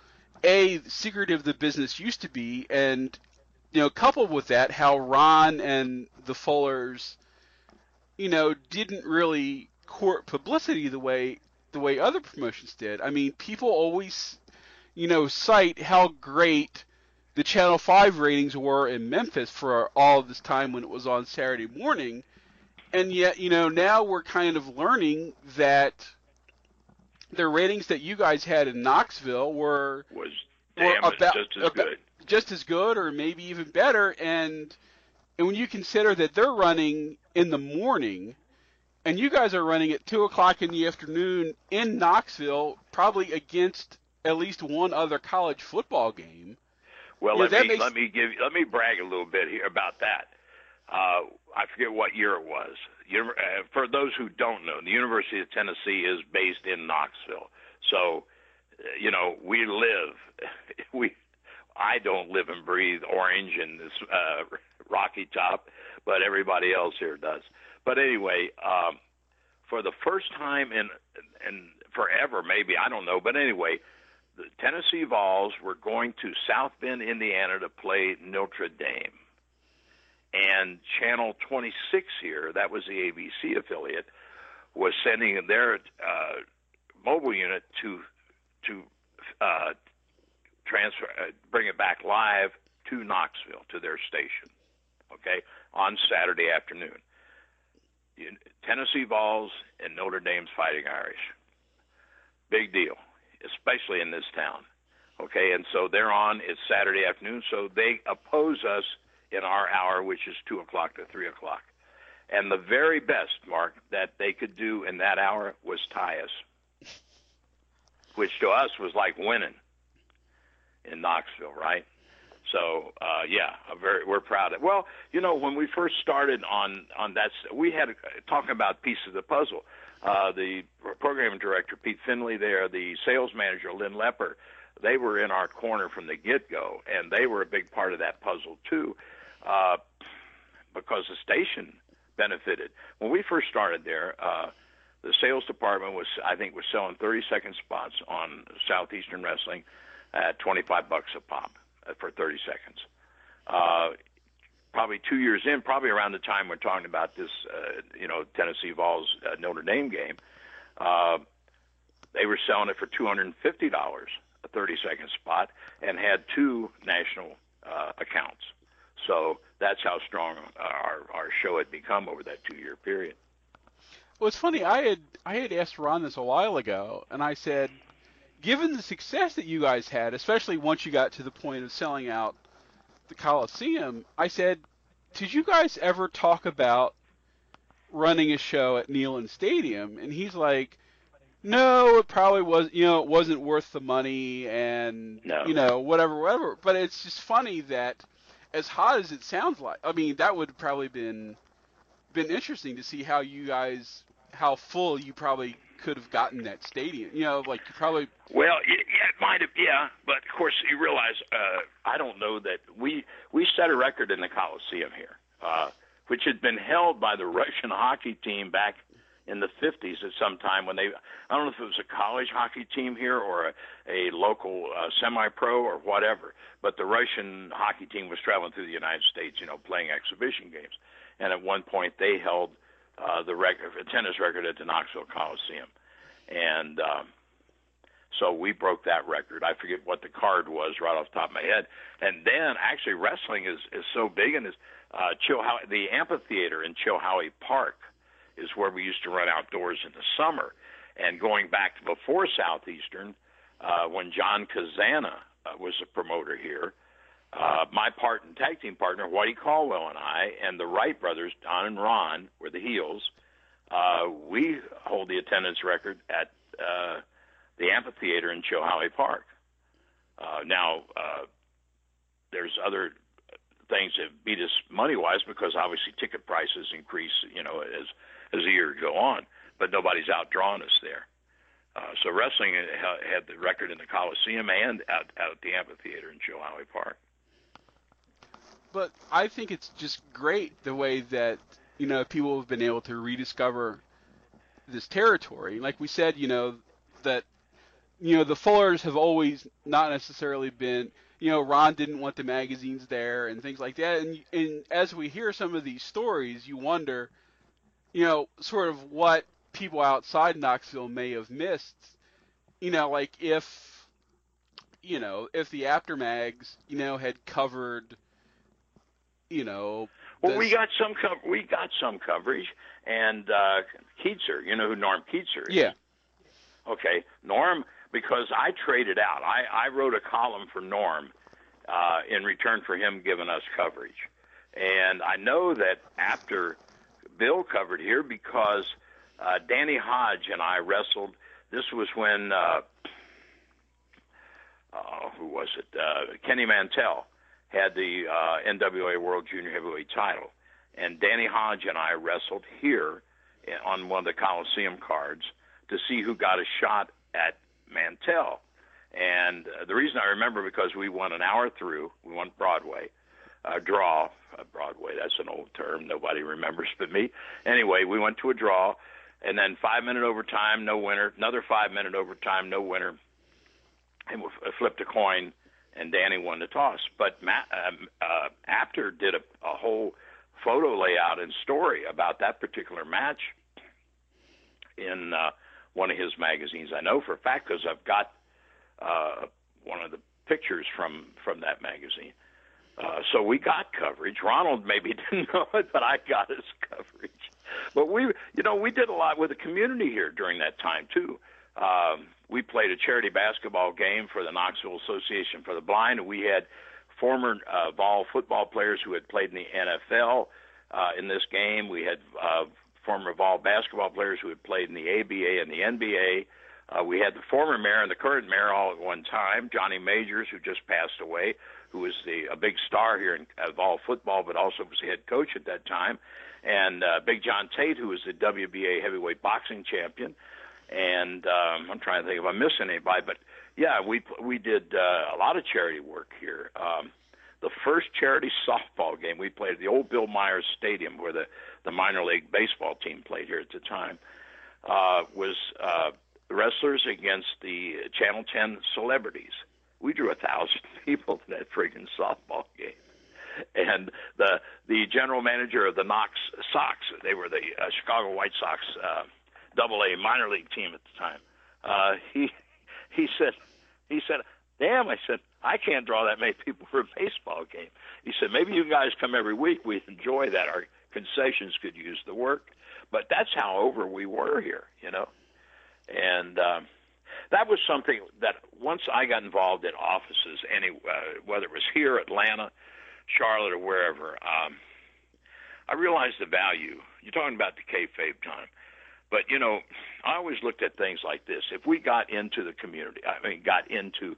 S2: a secretive the business used to be, and you know, coupled with that, how Ron and the Fullers, you know, didn't really court publicity the way the way other promotions did. I mean, people always, you know, cite how great the Channel Five ratings were in Memphis for all of this time when it was on Saturday morning, and yet, you know, now we're kind of learning that the ratings that you guys had in Knoxville were
S3: was damn, were about, just as about, good
S2: just as good or maybe even better. And and when you consider that they're running in the morning, and you guys are running at two o'clock in the afternoon in Knoxville, probably against at least one other college football game.
S3: Well, let me makes... let me give let me brag a little bit here about that. Uh, I forget what year it was. Uh, for those who don't know, the University of Tennessee is based in Knoxville, so uh, you know we live [laughs] we I don't live and breathe orange and this uh, [laughs] rocky top, but everybody else here does. But anyway, um, for the first time in in forever, maybe I don't know, but anyway, the Tennessee Vols were going to South Bend, Indiana, to play Notre Dame, and Channel 26 here, that was the ABC affiliate, was sending their uh, mobile unit to to uh, transfer, uh, bring it back live to Knoxville to their station. Okay, on Saturday afternoon. Tennessee Vols and Notre Dame's Fighting Irish. big deal, especially in this town. Okay, and so they're on. It's Saturday afternoon, so they oppose us in our hour, which is two o'clock to three o'clock. And the very best, Mark, that they could do in that hour was tie us, which to us was like winning in Knoxville, right? So uh, yeah, very, we're proud of. Well, you know, when we first started on on that, we had talking about pieces of the puzzle. Uh, the program director Pete Finley there, the sales manager Lynn Lepper, they were in our corner from the get go, and they were a big part of that puzzle too, uh, because the station benefited when we first started there. Uh, the sales department was, I think, was selling 30 second spots on Southeastern Wrestling at 25 bucks a pop uh, for 30 seconds. Uh, probably two years in, probably around the time we're talking about this, uh, you know, Tennessee Vols uh, Notre Dame game, uh, they were selling it for $250 a 30 second spot and had two national uh, accounts. So that's how strong our our show had become over that two year period.
S2: Well, it's funny. I had I had asked Ron this a while ago, and I said, given the success that you guys had, especially once you got to the point of selling out the Coliseum, I said, did you guys ever talk about running a show at Neyland Stadium? And he's like, no, it probably was. You know, it wasn't worth the money, and
S3: No.
S2: you know, whatever, whatever. But it's just funny that, as hot as it sounds like, I mean, that would probably been been interesting to see how you guys, how full you probably could have gotten that stadium. You know, like you probably
S3: Well, yeah, it might have, yeah, but of course you realize uh, I don't know that we we set a record in the Coliseum here, uh, which had been held by the Russian hockey team back in the 50s at some time when they I don't know if it was a college hockey team here or a, a local uh, semi-pro or whatever, but the Russian hockey team was traveling through the United States, you know, playing exhibition games, and at one point they held uh, the record, tennis record at the Knoxville Coliseum, and. Um, so we broke that record. I forget what the card was right off the top of my head. And then actually wrestling is is so big and is uh Chilhowee the amphitheater in Chilhowee Park is where we used to run outdoors in the summer. And going back to before Southeastern, uh when John Kazana uh, was a promoter here, uh my part and tag team partner Whitey Caldwell and I and the Wright brothers Don and Ron were the heels. Uh we hold the attendance record at uh the amphitheater in Chilhowee Park. Uh, now, uh, there's other things that beat us money wise because obviously ticket prices increase, you know, as as the year go on. But nobody's outdrawn us there. Uh, so wrestling had the record in the Coliseum and out, at the amphitheater in Chilhowee Park.
S2: But I think it's just great the way that you know people have been able to rediscover this territory. Like we said, you know that you know the Fullers have always not necessarily been. You know, Ron didn't want the magazines there and things like that. And and as we hear some of these stories, you wonder, you know, sort of what people outside Knoxville may have missed. You know, like if you know if the Apter mags you know had covered you know
S3: Well, we got some co- we got some coverage, and uh, Kietzer, you know who Norm Kietzer is?
S2: yeah
S3: Okay, Norm, because I traded out. I, I wrote a column for Norm uh, in return for him giving us coverage. And I know that after Bill covered here, because uh, Danny Hodge and I wrestled, this was when, uh, uh, who was it? Uh, Kenny Mantell had the uh, NWA World Junior Heavyweight title. And Danny Hodge and I wrestled here on one of the Coliseum cards to see who got a shot at Mantell. And uh, the reason I remember because we won an hour through, we won Broadway, uh, draw. Uh, Broadway, that's an old term. Nobody remembers but me. Anyway, we went to a draw, and then five minute overtime, no winner. Another five minute overtime, no winner. And we flipped a coin, and Danny won the toss. But Matt, um, uh, Apter did a, a whole photo layout and story about that particular match in uh, one of his magazines. I know for a fact because I've got uh, one of the pictures from from that magazine. Uh, so we got coverage. Ronald maybe [laughs] didn't know it, but I got his coverage. But we, you know, we did a lot with the community here during that time too. Um, we played a charity basketball game for the Knoxville Association for the Blind, and we had former uh, Vol football players who had played in the NFL uh, in this game. We had uh, former Vol basketball players who had played in the ABA and the NBA. Uh, we had the former mayor and the current mayor all at one time, Johnny Majors, who just passed away, who was the a big star here in uh, Vol football, but also was the head coach at that time, and uh, Big John Tate, who was the WBA heavyweight boxing champion. And um, I'm trying to think if I'm missing anybody, but yeah, we we did uh, a lot of charity work here. Um, the first charity softball game we played at the old Bill Myers Stadium, where the the minor league baseball team played here at the time, uh, was uh, wrestlers against the Channel 10 celebrities. We drew a thousand [laughs] people to that friggin' softball game. And the the general manager of the Knox Sox, they were the uh, Chicago White Sox uh, Double A minor league team at the time. Uh, he he said he said, "Damn," I said, "I can't draw that many people for a baseball game." He said, "Maybe you guys come every week. We enjoy that. Our concessions could use the work." But that's how over we were here, you know and um, that was something that once I got involved in offices, any uh, whether it was here, Atlanta, Charlotte, or wherever, um, I realized the value. You're talking about the kayfabe time, but you know, I always looked at things like this. If we got into the community, I mean, got into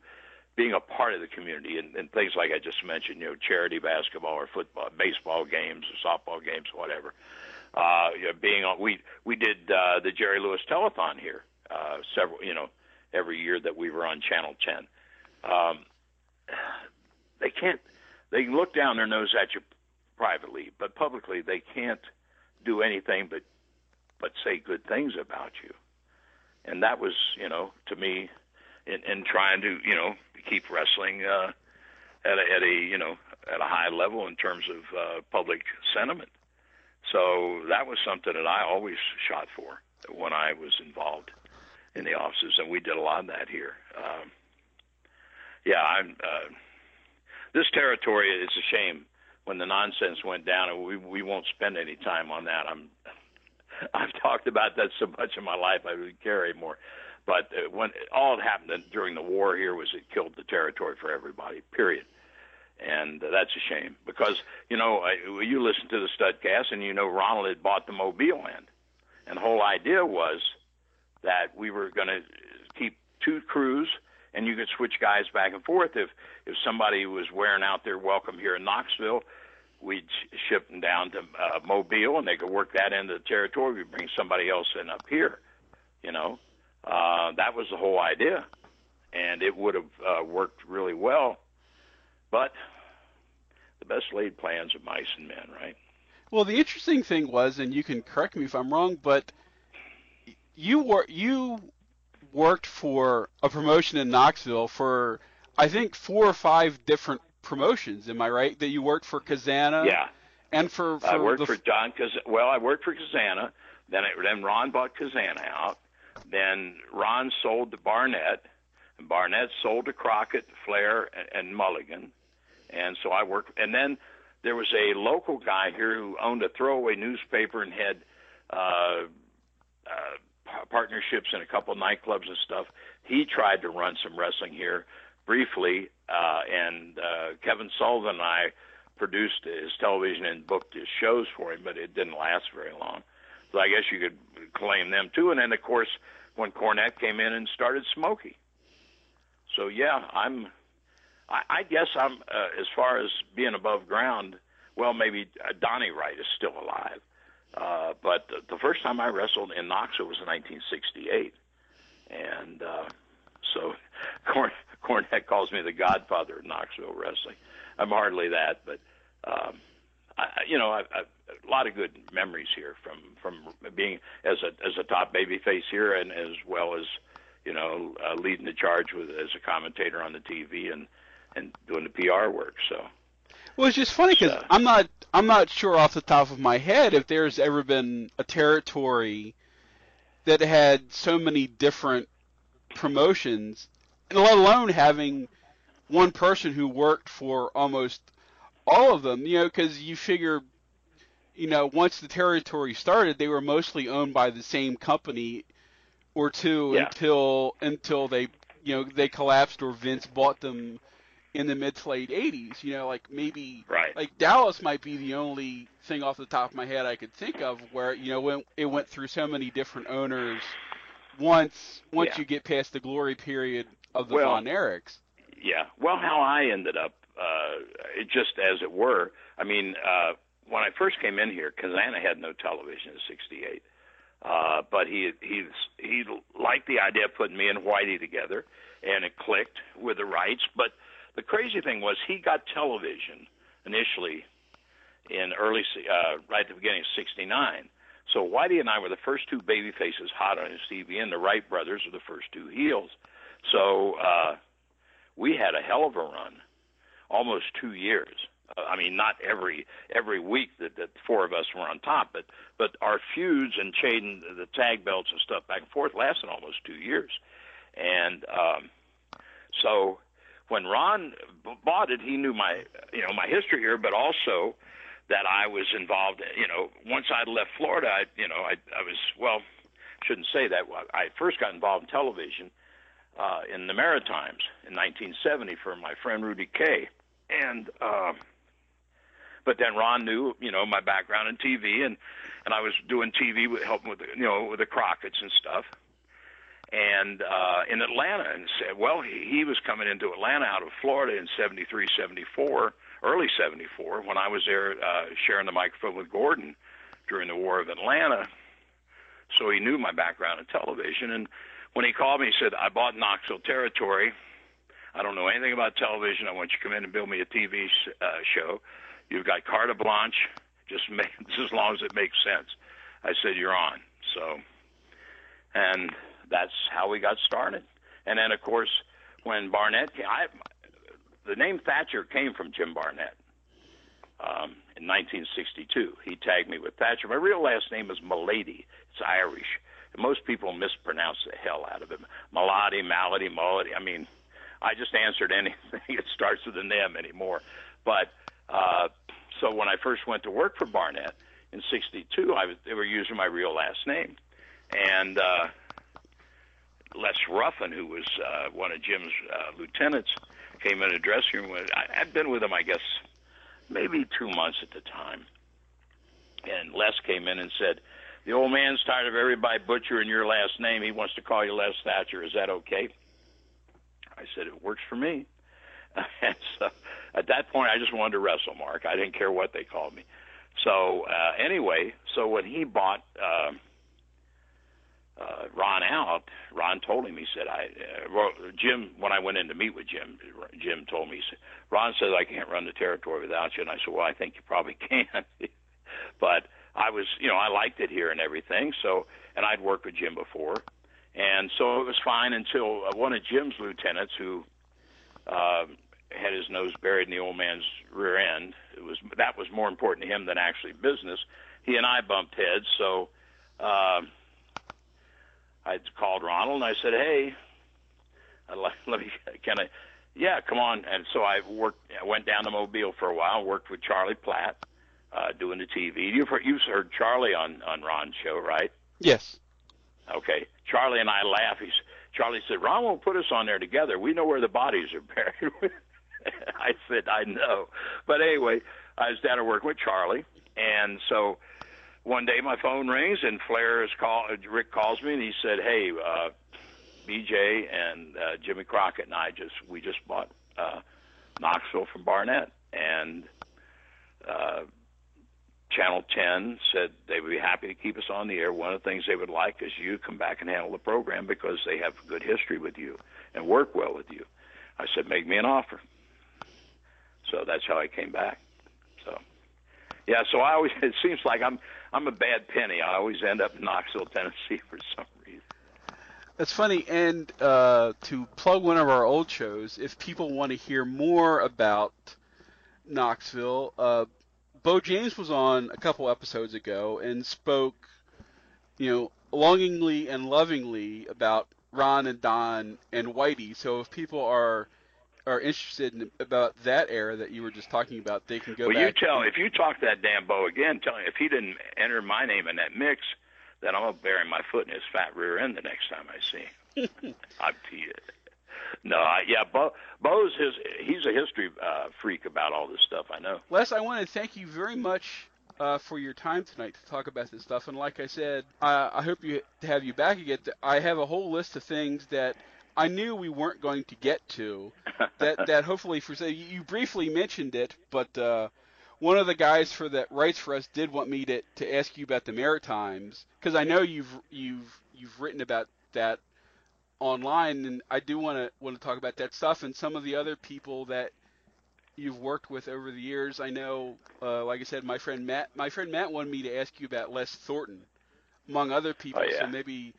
S3: being a part of the community and, and things like I just mentioned, you know, charity basketball or football, baseball games, or softball games, whatever. Uh, you know, being on, we we did uh, the Jerry Lewis telethon here uh, several, you know, every year that we were on Channel 10. Um, they can't. They can look down their nose at you privately, but publicly they can't do anything but but say good things about you. And that was, you know, to me, in, in trying to, you know, keep wrestling uh, at a, at a, you know, at a high level in terms of uh, public sentiment. So that was something that I always shot for when I was involved in the offices, and we did a lot of that here. Um, yeah, I'm. Uh, this territory is a shame when the nonsense went down, and we we won't spend any time on that. I'm. [laughs] I've talked about that so much in my life, I would care anymore. But uh, when all that happened during the war here was it killed the territory for everybody. Period. And uh, that's a shame because you know you listen to the Studcast and you know Ronald had bought the Mobile land, and the whole idea was that we were going to keep two crews and you could switch guys back and forth if if somebody was wearing out their welcome here in Knoxville we'd ship them down to uh, Mobile and they could work that into the territory. We'd bring somebody else in up here you know? Uh that was the whole idea and it would have uh, worked really well. But the best laid plans of mice and men right?
S2: Well the interesting thing was and you can correct me if I'm wrong but you were you worked for a promotion in Knoxville for I think four or five different promotions. Am I right? That you worked for Kazana?
S3: Yeah.
S2: And for, for
S3: I worked
S2: the...
S3: for John Kaz. Well, I worked for Kazana. Then it, then Ron bought Kazana out. Then Ron sold to Barnett, and Barnett sold to Crockett, Flair, and, and Mulligan. And so I worked. And then there was a local guy here who owned a throwaway newspaper and had uh, uh, partnerships in a couple of nightclubs and stuff. He tried to run some wrestling here briefly, uh, and uh, Kevin Sullivan and I produced his television and booked his shows for him, but it didn't last very long. So I guess you could claim them too. And then of course when Cornette came in and started Smoky. So yeah, I'm. I, I guess I'm uh, as far as being above ground. Well, maybe uh, Donnie Wright is still alive. Uh, but the, the first time I wrestled in Knoxville was in 1968, and uh, so [laughs] Corn, Cornette calls me the godfather of Knoxville wrestling. I'm hardly that, but um, I, you know, I've, I've a lot of good memories here from from being as a as a top baby face here, and as well as you know uh, leading the charge with as a commentator on the TV and and doing the PR work. So
S2: well, it's just funny because I'm not I'm not sure off the top of my head if there's ever been a territory that had so many different promotions, and let alone having one person who worked for almost all of them. You know, because you figure, you know, once the territory started, they were mostly owned by the same company or two
S3: Yeah.
S2: until until they you know they collapsed or Vince bought them in the mid to late 80s. You know, like maybe
S3: Right.
S2: like Dallas might be the only thing off the top of my head I could think of where you know when it went through so many different owners. Once once
S3: Yeah.
S2: you get past the glory period of the
S3: Well-
S2: Von Erichs.
S3: Yeah. Well, how I ended up, uh, it just as it were. I mean, uh, when I first came in here, Kazana had no television in '68, uh, but he he he liked the idea of putting me and Whitey together, and it clicked with the Wrights. But the crazy thing was, he got television initially in early, uh, right at the beginning of '69. So Whitey and I were the first two baby faces hot on his TV, and the Wright brothers were the first two heels. So. uh we had a hell of a run, almost two years. Uh, I mean, not every every week that the four of us were on top, but but our feuds and trading the tag belts and stuff back and forth lasted almost two years. And um, so when Ron b- bought it, he knew my you know my history here, but also that I was involved. You know, once I left Florida, I you know I I was well, shouldn't say that. I first got involved in television uh, in the Maritimes in 1970 for my friend Rudy Kay, and uh, but then Ron knew you know my background in TV, and and I was doing TV with helping with you know with the Crockett's and stuff, and uh, in Atlanta, and said, well, he, he was coming into Atlanta out of Florida in 73, 74, early 74, when I was there uh, sharing the microphone with Gordon during the War of Atlanta. So he knew my background in television, and when he called me, he said, I bought Knoxville territory. I don't know anything about television. I want you to come in and build me a TV uh, show. You've got carte blanche. Just [laughs] make just as long as it makes sense. I said, you're on. So, and that's how we got started. And then, of course, when Barnett came, I, the name Thatcher came from Jim Barnett um, in 1962. He tagged me with Thatcher. My real last name is Milady. It's Irish. Most people mispronounce the hell out of it. Malady, Malady, Malady. I mean, I just answered anything. [laughs] It starts with an M anymore. But uh, so when I first went to work for Barnett in '62, I was they were using my real last name, and uh, Les Ruffin, who was uh, one of Jim's uh, lieutenants, came in the dressing room. With, I, I'd been with him, I guess, maybe two months at the time, and Les came in and said. The old man's tired of everybody butchering your last name. He wants to call you Les Thatcher. Is that okay? I said, it works for me. [laughs] and so at that point, I just wanted to wrestle Mark. I didn't care what they called me. So uh, anyway, so when he bought uh, uh, Ron out, Ron told him, he said, I, uh, well, Jim, when I went in to meet with Jim, Jim told me, Ron says, I can't run the territory without you. And I said, well, I think you probably [laughs] can. but I was, you know, I liked it here and everything. So, and I'd worked with Jim before. And so it was fine until uh, one of Jim's lieutenants, who uh, had his nose buried in the old man's rear end, it was that was more important to him than actually business. He and I bumped heads, so uh, I called Ronald and I said, "Hey, I'd like, [laughs] let me can I? Yeah, come on." And so I worked, I went down to Mobile for a while, worked with Charlie Platt, uh, doing the TV. You've heard, you've heard Charlie on on Ron's show, right?
S2: Yes.
S3: Okay. Charlie and I laugh. He's Charlie said, Ron won't put us on there together. We know where the bodies are buried. [laughs] I said, I know. But anyway, I was down to work with Charlie, and so one day my phone rings and Flair is call. Rick calls me and he said, Hey, uh, BJ and uh, Jimmy Crockett and I just we just bought uh, Knoxville from Barnett, and uh, Channel 10 said they would be happy to keep us on the air. One of the things they would like is you come back and handle the program because they have good history with you and work well with you. I said, make me an offer. So that's how I came back. Yeah. So I always [laughs] it seems like I'm I'm a bad penny. I always end up in Knoxville, Tennessee for some reason.
S2: That's funny. And uh, to plug one of our old shows, if people want to hear more about Knoxville, uh, Bo James was on a couple episodes ago and spoke, you know, longingly and lovingly about Ron and Don and Whitey. So if people are are interested in about that era that you were just talking about, they can go
S3: well, you tell if you talk to that damn Bo again, tell him if he didn't enter my name in that mix, then I'm gonna bury my foot in his fat rear end the next time I see him. [laughs] I'm teasing. No, I, yeah, Bo, Bo's his. He's a history uh, freak about all this stuff. I know.
S2: Les, I want to thank you very much uh, for your time tonight to talk about this stuff. And like I said, uh, I hope you to have you back again. I have a whole list of things that I knew we weren't going to get to. that [laughs] that hopefully for say you briefly mentioned it, but uh, one of the guys for that writes for us did want me to to ask you about the Maritimes because I know you've you've you've written about that online, and I do want to want to talk about that stuff and some of the other people that you've worked with over the years. I know, uh, like I said, my friend Matt, my friend Matt wanted me to ask you about Les Thornton, among other people.
S3: Oh, yeah.
S2: So maybe,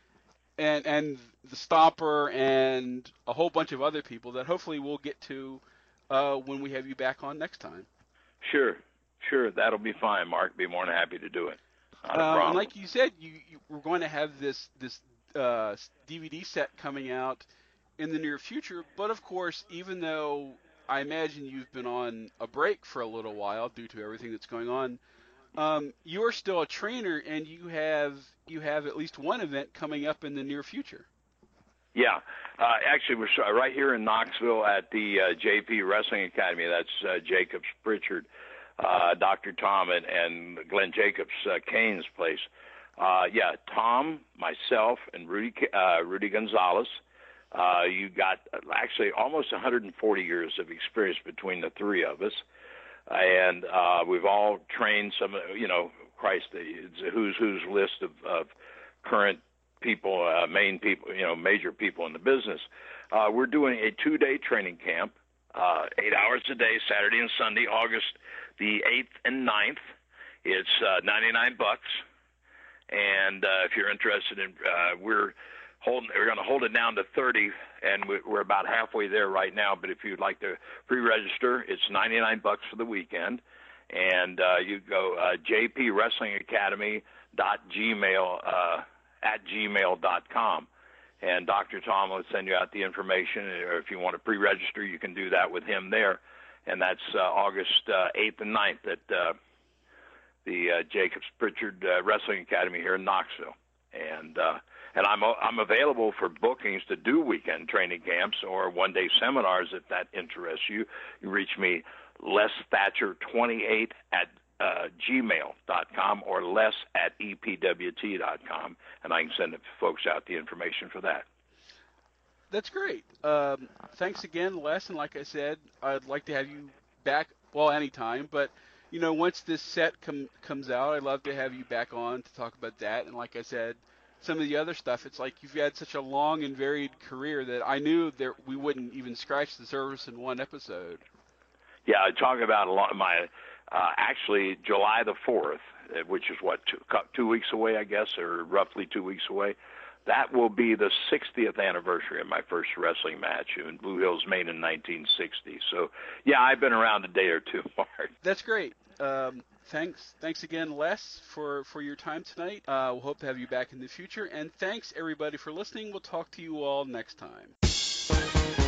S2: and and the Stomper and a whole bunch of other people that hopefully we'll get to uh, when we have you back on next time.
S3: Sure, sure, that'll be fine. Mark, be more than happy to do it. Not a
S2: Uh,
S3: problem.
S2: and like you said, you, you we're going to have this this uh, DVD set coming out in the near future. But of course, even though I imagine you've been on a break for a little while due to everything that's going on, um, you are still a trainer, and you have you have at least one event coming up in the near future.
S3: Yeah, uh, actually, we're right here in Knoxville at the uh, JP Wrestling Academy. That's uh, Jacobs Prichard, uh, Dr. Tom, and, and Glenn Jacobs uh, Kane's place. Uh, yeah, Tom, myself, and Rudy Rudy Gonzalez. You got actually almost 140 years of experience between the three of us, and uh, we've all trained some. You know, Christ, it's a who's who's list of, of current people, uh, main people, you know, major people in the business. Uh, we're doing a two-day training camp, uh, eight hours a day, Saturday and Sunday, August the 8th and 9th. It's uh, 99 bucks, and uh, if you're interested in, uh, we're holding, we're going to hold it down to 30, and we- we're about halfway there right now. But if you'd like to pre-register, it's 99 bucks for the weekend, and uh, you go uh, JP Wrestling Academy dot gmail uh, at gmail dot com and Dr. Tom will send you out the information. Or if you want to pre-register, you can do that with him there. And that's uh, August uh, 8th and 9th at uh, the uh, Jacobs Prichard uh, Wrestling Academy here in Knoxville. And uh, and I'm I'm available for bookings to do weekend training camps or one-day seminars if that interests you. You reach me Les Thatcher 28 at uh, gmail.com or less at epwt.com, and I can send the folks out the information for that.
S2: That's great. Um, thanks again, Les. And like I said, I'd like to have you back. Well, anytime, but you know, once this set com- comes out, I'd love to have you back on to talk about that. And like I said, some of the other stuff. It's like you've had such a long and varied career that I knew that we wouldn't even scratch the surface in one episode.
S3: Yeah, I talk about a lot. of My uh, actually July the fourth, uh, which is what two, two weeks away, I guess, or roughly two weeks away. That will be the 60th anniversary of my first wrestling match in Blue Hills, Maine, in 1960. So, yeah, I've been around a day or two, [laughs] Mark.
S2: That's great. Um, thanks, thanks again, Les, for for your time tonight. Uh, we'll hope to have you back in the future. And thanks everybody for listening. We'll talk to you all next time.